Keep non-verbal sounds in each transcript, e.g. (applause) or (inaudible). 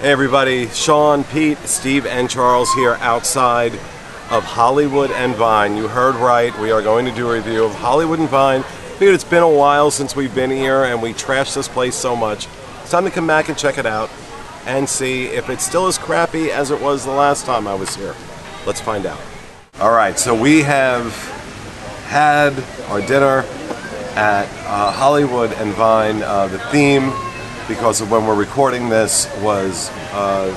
Hey everybody, Sean, Pete, Steve, and Charles here outside of Hollywood and Vine. You heard right, we are going to do a review of Hollywood and Vine. Figured it's been a while since we've been here and we trashed this place so much. It's time to come back and check it out and see if it's still as crappy as it was the last time I was here. Let's find out. All right, so we have had our dinner at uh, Hollywood and Vine. Uh, the theme, because of when we're recording this, was uh,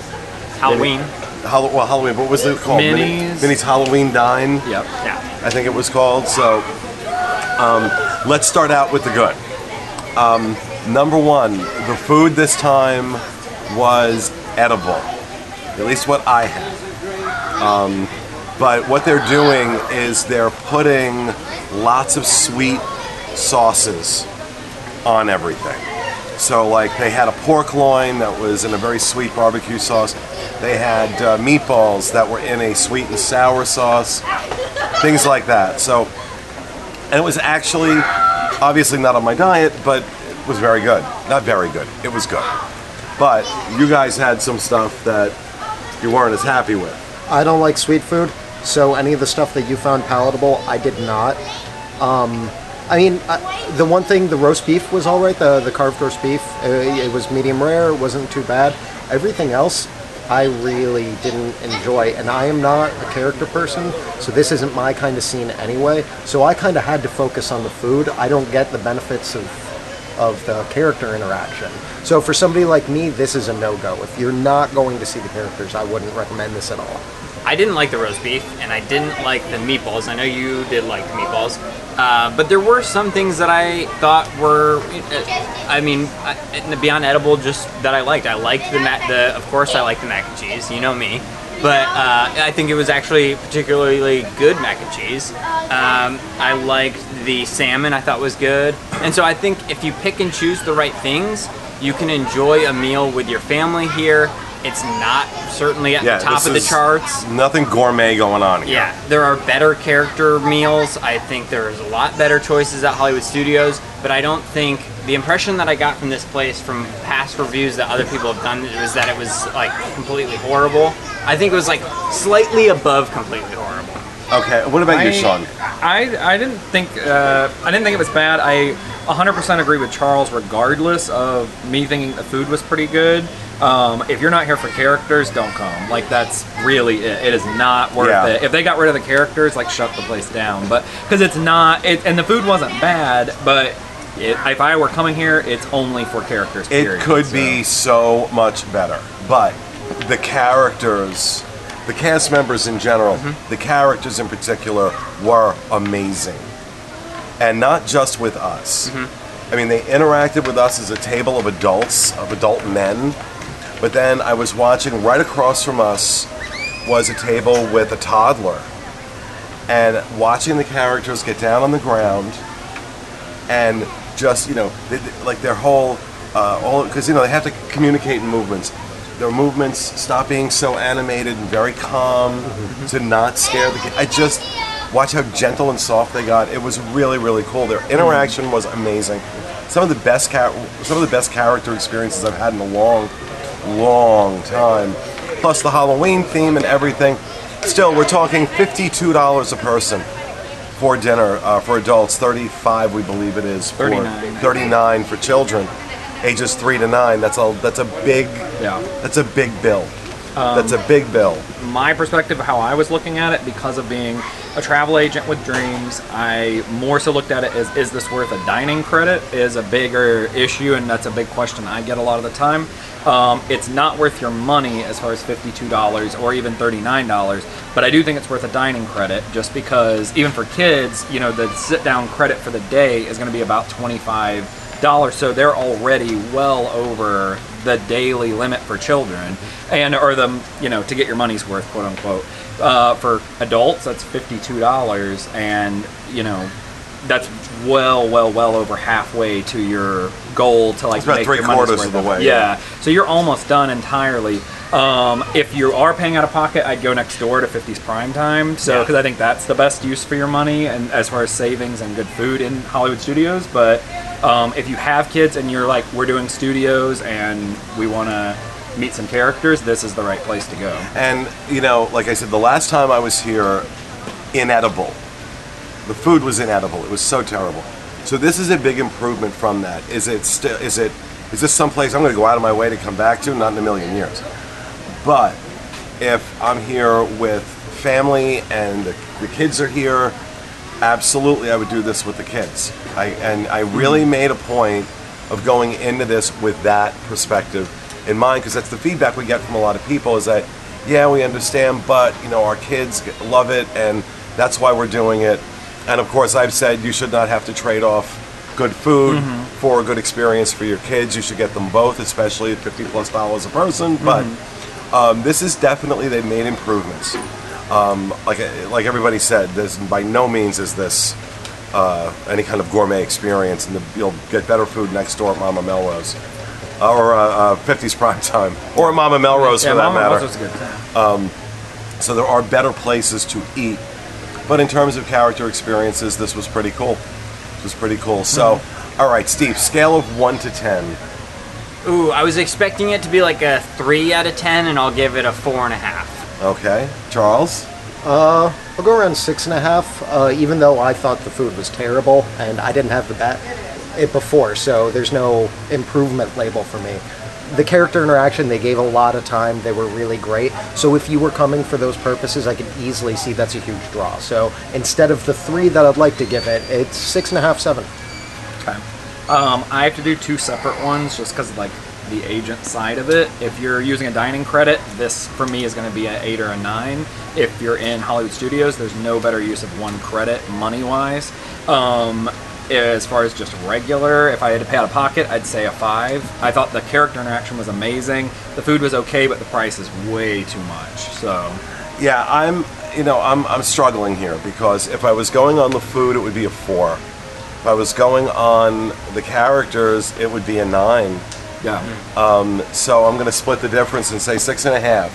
Halloween. Hall- well, Halloween. What was it called? Minnie- Minnie's- Minnie's Halloween Dine. Yep. Yeah. I think it was called. So um, let's start out with the good. Um, number one, the food this time was edible. At least what I had. Um, but what they're doing is they're putting lots of sweet sauces on everything. So, like, they had a pork loin that was in a very sweet barbecue sauce. They had uh, meatballs that were in a sweet and sour sauce. Things like that. So, and it was actually obviously not on my diet, but it was very good. Not very good. It was good. But you guys had some stuff that you weren't as happy with. I don't like sweet food, so any of the stuff that you found palatable, I did not. Um, I mean, I, the one thing, the roast beef was all right. The the carved roast beef, uh, it was medium rare. It wasn't too bad. Everything else, I really didn't enjoy, and I am not a character person, so this isn't my kind of scene anyway. So I kind of had to focus on the food. I don't get the benefits of of the character interaction. So for somebody like me, this is a no-go. If you're not going to see the characters, I wouldn't recommend this at all. I didn't like the roast beef, and I didn't like the meatballs. I know you did like the meatballs, uh, but there were some things that I thought were, uh, I mean, uh, beyond edible. Just that I liked. I liked the mac. The of course I like the mac and cheese. You know me. But uh, I think it was actually particularly good mac and cheese. Um, I liked the salmon. I thought was good, and so I think if you pick and choose the right things, you can enjoy a meal with your family here. It's not certainly at Yeah, the top of the charts. Nothing gourmet going on here. Yeah, there are better character meals. I think there's a lot better choices at Hollywood Studios, but I don't think the impression that I got from this place from past reviews that other people have done was that it was like completely horrible. I think it was like slightly above completely horrible. Okay. What about you, Sean? I, I didn't think uh, I didn't think it was bad. I 100% agree with Charles, regardless of me thinking the food was pretty good. Um, if you're not here for characters, don't come. Like that's really it. It is not worth Yeah. it. If they got rid of the characters, like shut the place down. But because it's not, it, and the food wasn't bad, but it, if I were coming here, it's only for characters. It period. could So- be so much better, but the characters, the cast members in general, Mm-hmm. the characters in particular were amazing. And not just with us. Mm-hmm. I mean, they interacted with us as a table of adults, of adult men. But then I was watching right across from us was a table with a toddler. And watching the characters get down on the ground and just you know they, they- like their whole uh, all because you know they have to communicate in movements. Their movements stop being so animated and very calm to not scare the kid i just watch how gentle and soft they got. It was really really cool. Their interaction was amazing. Some of the best char- some of the best character experiences i've had in a long long time. Plus the halloween theme and everything. Still we're talking $52 a person for dinner uh, for adults. 35 we believe it is for 39. 39 for children. Ages 3 to 9 that's a that's a big Yeah. that's a big bill that's a big bill. My perspective of how I was looking at it because of being a travel agent with dreams I more so looked at it as is this worth a dining credit is a bigger issue and that's a big question I get a lot of the time. Um, it's not worth your money as far as $52 or even $39 but I do think it's worth a dining credit just because even for kids you know the sit down credit for the day is going to be about 25 dollars so they're already well over the daily limit for children and or the you know to get your money's worth quote unquote uh, for adults that's $52 and you know that's well well well over halfway to your goal to like It's about make three your quarters of the way, yeah. So you're almost done entirely um, if you are paying out of pocket, I'd go next door to 50s Prime Time. So, Yeah. because I think that's the best use for your money, and as far as savings and good food in Hollywood studios. But um, if you have kids and you're like, we're doing studios and we want to meet some characters, this is the right place to go. And you know, like I said, the last time I was here, inedible. The food was inedible. It was so terrible. So this is a big improvement from that. Is it still? Is it? Is this someplace I'm going to go out of my way to come back to? Not in a million years. But if I'm here with family and the, the kids are here, absolutely I would do this with the kids. I, and I really mm-hmm. made a point of going into this with that perspective in mind because that's the feedback we get from a lot of people is that yeah we understand but you know our kids love it and that's why we're doing it. And of course I've said you should not have to trade off good food mm-hmm. for a good experience for your kids. You should get them both especially at 50 plus dollars a person but mm-hmm. Um, this is definitely they've made improvements um, like like everybody said, this by no means is this uh, any kind of gourmet experience, and the, you'll get better food next door at Mama Melrose, uh, or uh, uh, 50s Prime Time, or Mama Melrose yeah, for that Mama matter. Melrose was good. So there are better places to eat, but in terms of character experiences, this was pretty cool. This was pretty cool. So, all right, Steve, scale of one to ten. Ooh, I was expecting it to be like a three out of ten, and I'll give it a four and a half. Okay, Charles. I'll go around six and a half, uh, even though I thought the food was terrible and I didn't have the bat it before, so there's no improvement label for me. The character interaction, they gave a lot of time. They were really great. So if you were coming for those purposes, I could easily see that's a huge draw. So instead of the three that I'd like to give it, it's six and a half, seven. Okay. Um, I have to do two separate ones just because of like the agent side of it. If you're using a dining credit, this for me is going to be an eight or a nine. If you're in Hollywood Studios, there's no better use of one credit money wise. Um, as far as just regular, if I had to pay out of pocket, I'd say a five. I thought the character interaction was amazing. The food was okay, but the price is way too much. So Yeah, I'm. You know, I'm I'm struggling here because if I was going on the food, it would be a four. If I was going on the characters, it would be a nine. yeah. So I'm going to split the difference and say six and a half.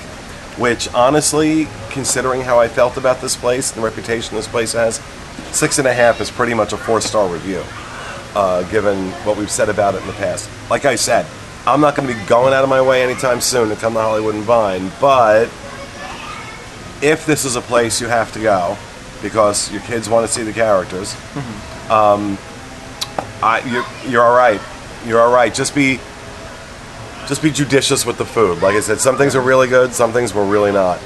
Which, honestly, considering how I felt about this place, and the reputation this place has, six and a half is pretty much a four-star review, uh, given what we've said about it in the past. Like I said, I'm not going to be going out of my way anytime soon to come to Hollywood and Vine, but if this is a place you have to go because your kids want to see the characters, um, I, you're, you're all right. You're all right. Just be just be judicious with the food. Like I said, some things are really good, some things were really not.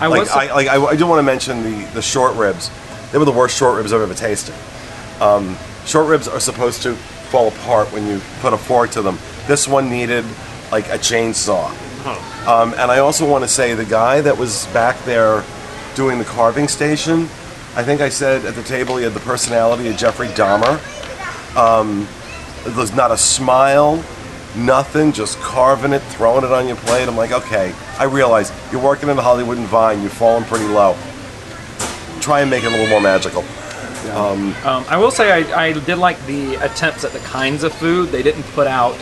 I Like was I, like I, I do want to mention the the short ribs. They were the worst short ribs I've ever tasted. Um, short ribs are supposed to fall apart when you put a fork to them. This one needed like a chainsaw. Um, and I also want to say the guy that was back there doing the carving station, I think I said at the table he had the personality of Jeffrey Dahmer. Um, there's not a smile, nothing, just carving it, throwing it on your plate. I'm like, okay, I realize you're working in the Hollywood and Vine, you've fallen pretty low. Try and make it a little more magical. Um, I will say I, I did like the attempts at the kinds of food. They didn't put out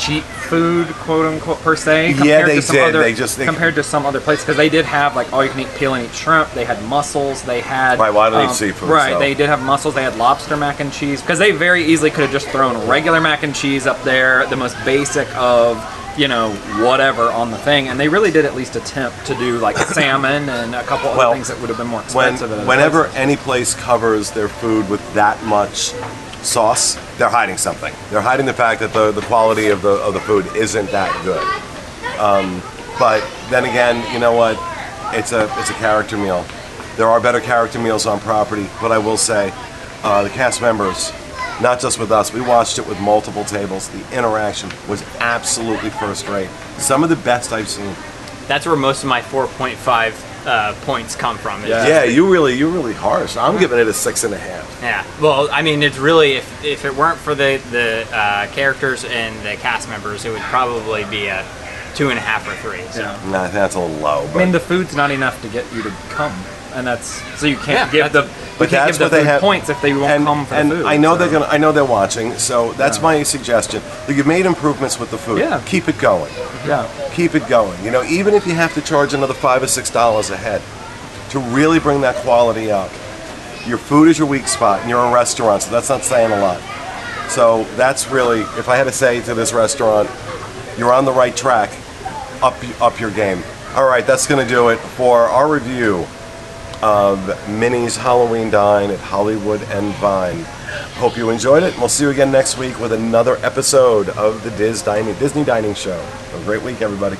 cheap food, quote unquote, per se. Yeah, they to some did. Other, They just- they- compared to some other places because they did have like all you can eat peel and eat shrimp. They had mussels. They had Right, well, I don't eat um, seafood, Right, so- they did have mussels. They had lobster mac and cheese because they very easily could have just thrown regular mac and cheese up there, the most basic of you know whatever on the thing, and they really did at least attempt to do like (laughs) salmon and a couple other Well, things that would have been more expensive. other whenever places. any place covers their food with that much sauce, they're hiding something. They're hiding the fact that the, the quality of the of the food isn't that good. Um, but then again, you know what? It's a it's a character meal. There are better character meals on property, but I will say, uh, the cast members, not just with us, we watched it with multiple tables. The interaction was absolutely first rate. Some of the best I've seen. That's where most of my 4.5 uh, points come from. Yeah. Yeah, you really you really harsh. I'm giving it a six and a half. Yeah. Well, I mean, it's really if, if it weren't for the the uh, characters and the cast members, it would probably be a two and a half or three. So. Yeah. Nah, that's a little low. But I mean, the food's not enough to get you to come, and that's so you can't Yeah, give the But can't that's give what the they have. points if they won't and, come for and the food. I know they're gonna. I know they're watching. So that's Yeah. my suggestion. That you've made improvements with the food. Yeah. Keep it going. Yeah, Keep it going. You know, even if you have to charge another five or six dollars a head to really bring that quality up. Your food is your weak spot, and you're a restaurant, so that's not saying a lot. So that's really, if I had to say to this restaurant, you're on the right track. up up your game. All right, that's going to do it for our review of Minnie's Halloween Dine at Hollywood and Vine. Hope you enjoyed it, we'll see you again next week with another episode of the Diz Dining Disney Dining Show. Have a great week, everybody.